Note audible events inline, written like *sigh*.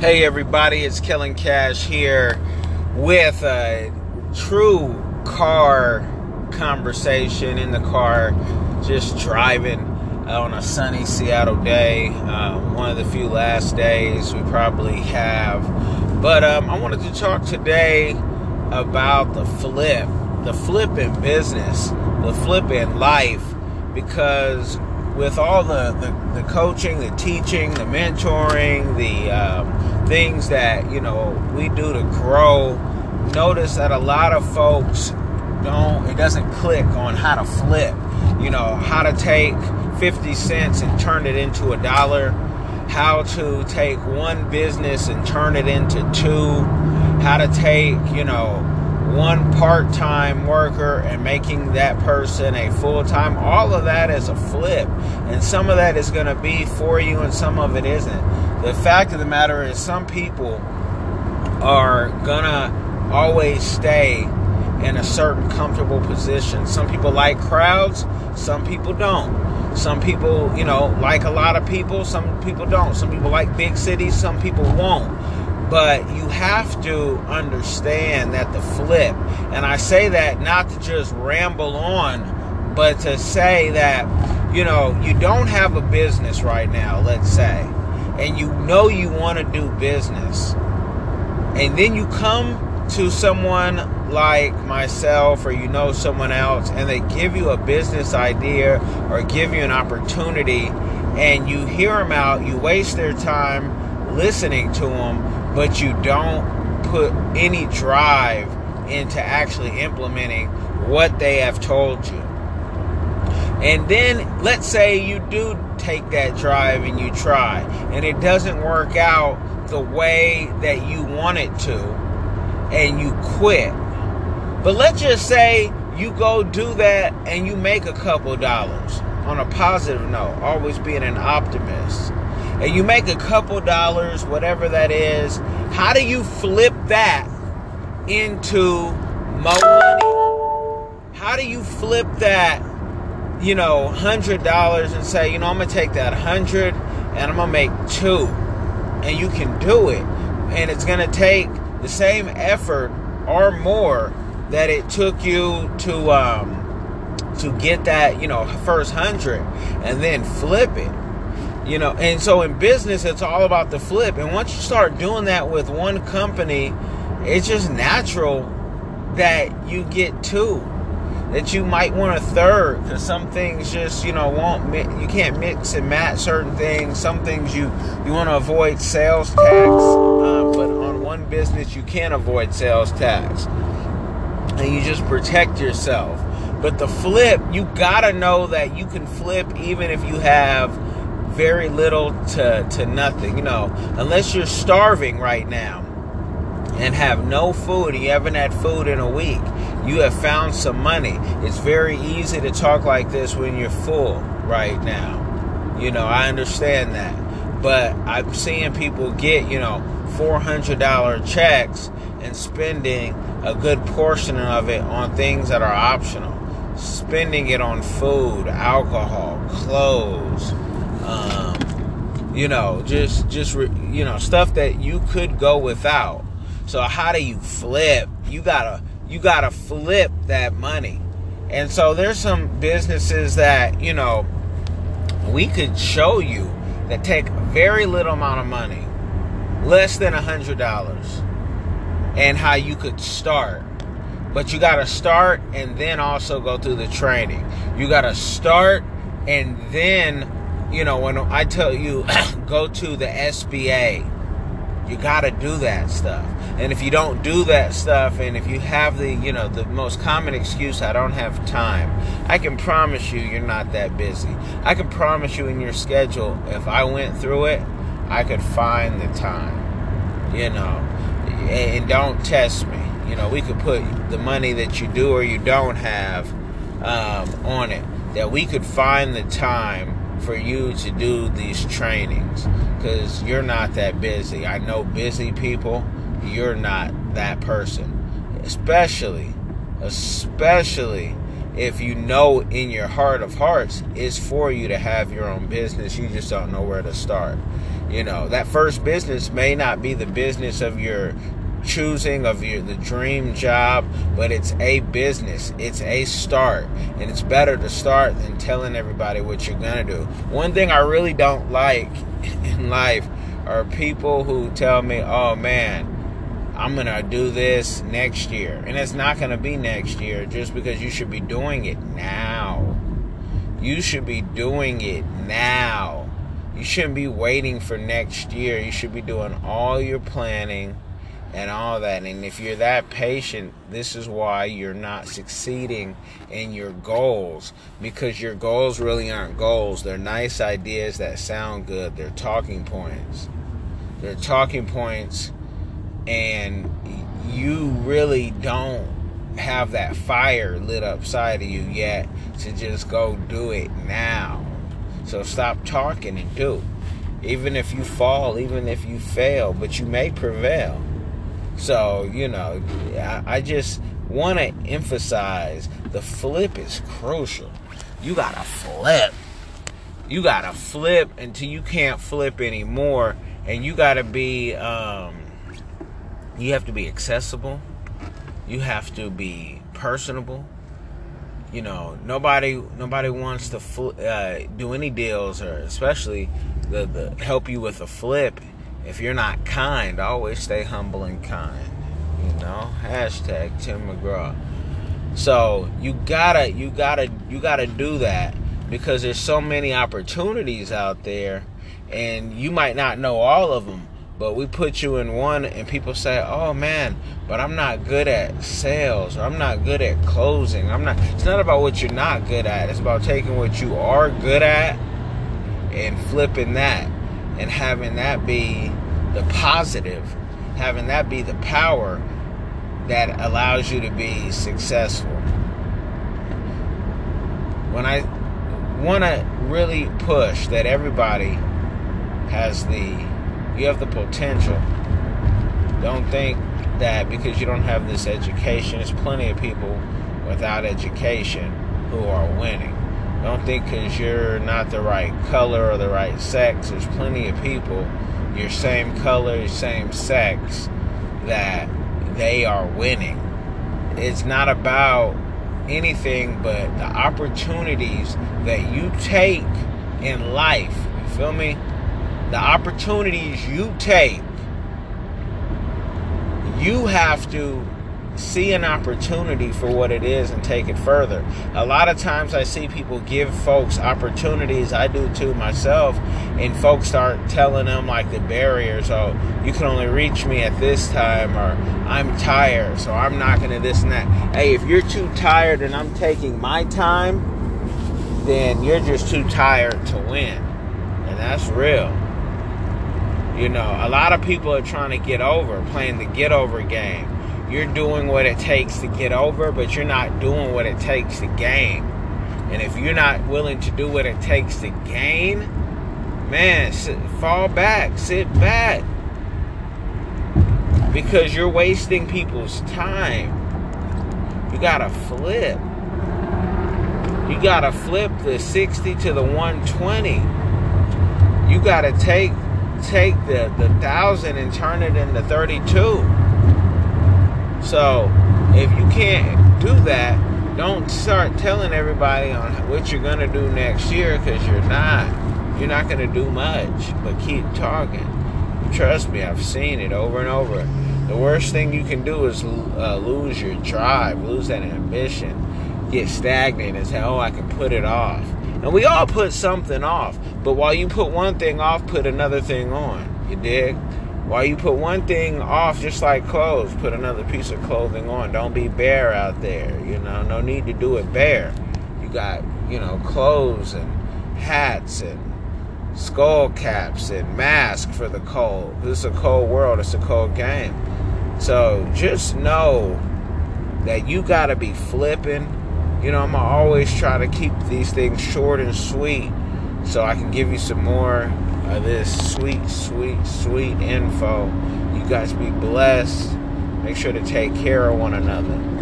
Hey everybody, it's Kellen Cash here with a true car conversation in the car, just driving on a sunny Seattle day. Uh, one of the few last days we probably have. But um, I wanted to talk today about the flip, the flip in business, the flip in life, because with all the, the, the, coaching, the teaching, the mentoring, the um, things that you know we do to grow, notice that a lot of folks don't. It doesn't click on how to flip. You know how to take 50 cents and turn it into a dollar. How to take one business and turn it into two. How to take you know one part time worker and making that person a full time, all of that is a flip. And some of that is going to be for you and some of it isn't. The fact of the matter is, some people are to always stay in a certain comfortable position. Some people like crowds, some people don't. Some people, you know, like a lot of people, some people don't. Some people like big cities, some people won't but you have to understand that the flip, and I say that not to just ramble on, but to say that, you know, you don't have a business right now, let's say, and you know you want to do business, and then you come to someone like myself or you know someone else and they give you a business idea or give you an opportunity and you hear them out, you waste their time listening to them but you don't put any drive into actually implementing what they have told you. And then let's say you do take that drive and you try and it doesn't work out the way that you want it to and you quit. But let's just say you go do that and you make a couple dollars on a positive note, always being an optimist and you make a couple dollars, whatever that is, how do you flip that into more money? How do you flip that, you know, hundred dollars and say, you know, I'm gonna take that hundred and I'm gonna make two, and you can do it, and it's gonna take the same effort or more that it took you to um, to get that, you know, first hundred, and then flip it. You know and so in business it's all about the flip. And once you start doing that with one company it's just natural that you get two that you might want a third because some things just you know won't you can't mix and match certain things. Some things you you want to avoid sales tax uh, but on one business you can't avoid sales tax. And you just protect yourself. But the flip you gotta know that you can flip even if you have very little to, to nothing. You know, unless you're starving right now and have no food, you haven't had food in a week, you have found some money. It's very easy to talk like this when you're full right now. You know, I understand that. But I'm seeing people get, you know, $400 checks and spending a good portion of it on things that are optional. Spending it on food, alcohol, clothes, um, you know, just just you know stuff that you could go without. So how do you flip? You gotta you gotta flip that money. And so there's some businesses that you know we could show you that take very little amount of money, less than a hundred dollars, and how you could start. But you got to start and then also go through the training. You got to start and then you know, when I tell you *coughs* go to the SBA, you got to do that stuff. And if you don't do that stuff, and if you have the, you know, the most common excuse, I don't have time, I can promise you you're not that busy. I can promise you in your schedule, if I went through it, I could find the time, you know. And don't test me. You know, we could put the money that you do or you don't have um, on it. That we could find the time for you to do these trainings because you're not that busy. I know busy people, you're not that person. Especially, especially if you know in your heart of hearts it's for you to have your own business you just don't know where to start you know that first business may not be the business of your choosing of your the dream job but it's a business it's a start and it's better to start than telling everybody what you're gonna do one thing i really don't like *laughs* in life are people who tell me oh man I'm going to do this next year. And it's not going to be next year just because you should be doing it now. You should be doing it now. You shouldn't be waiting for next year. You should be doing all your planning and all that. And if you're that patient, this is why you're not succeeding in your goals because your goals really aren't goals. They're nice ideas that sound good, they're talking points. They're talking points and you really don't have that fire lit up side of you yet to just go do it now. So stop talking and do. Even if you fall, even if you fail, but you may prevail. So, you know, I, just want to emphasize the flip is crucial. You got to flip. You got to flip until you can't flip anymore. And you got to be, um, you have to be accessible. You have to be personable. You know, nobody nobody wants to fl- uh, do any deals or especially the, the help you with a flip if you're not kind. Always stay humble and kind. You know, hashtag Tim McGraw. So you gotta you gotta you gotta do that because there's so many opportunities out there, and you might not know all of them but we put you in one and people say oh man but i'm not good at sales or i'm not good at closing i'm not it's not about what you're not good at it's about taking what you are good at and flipping that and having that be the positive having that be the power that allows you to be successful when i want to really push that everybody has the you have the potential. Don't think that because you don't have this education, there's plenty of people without education who are winning. Don't think because you're not the right color or the right sex, there's plenty of people your same color, same sex, that they are winning. It's not about anything but the opportunities that you take in life. You feel me? the opportunities you take, you have to see an opportunity for what it is and take it further. A lot of times I see people give folks opportunities, I do too myself, and folks start telling them like the barriers, oh, you can only reach me at this time, or I'm tired, so I'm not gonna this and that. Hey, if you're too tired and I'm taking my time, then you're just too tired to win. And that's real. You know, a lot of people are trying to get over, playing the get over game. You're doing what it takes to get over, but you're not doing what it takes to gain. And if you're not willing to do what it takes to gain, man, sit, fall back, sit back. Because you're wasting people's time. You gotta flip. You gotta flip the 60 to the 120. You gotta take take the, the thousand and turn it into 32. So if you can't do that, don't start telling everybody on what you're gonna do next year because you're not. You're not gonna do much, but keep talking. Trust me, I've seen it over and over. The worst thing you can do is uh, lose your drive, lose that ambition, get stagnant, and say, "Oh, I can put it off." And we all put something off. But while you put one thing off, put another thing on. You dig? While you put one thing off, just like clothes, put another piece of clothing on. Don't be bare out there. You know, no need to do it bare. You got, you know, clothes and hats and skull caps and masks for the cold. This is a cold world, it's a cold game. So just know that you got to be flipping you know, I'm always try to keep these things short and sweet so I can give you some more of this sweet, sweet, sweet info. You guys be blessed. Make sure to take care of one another.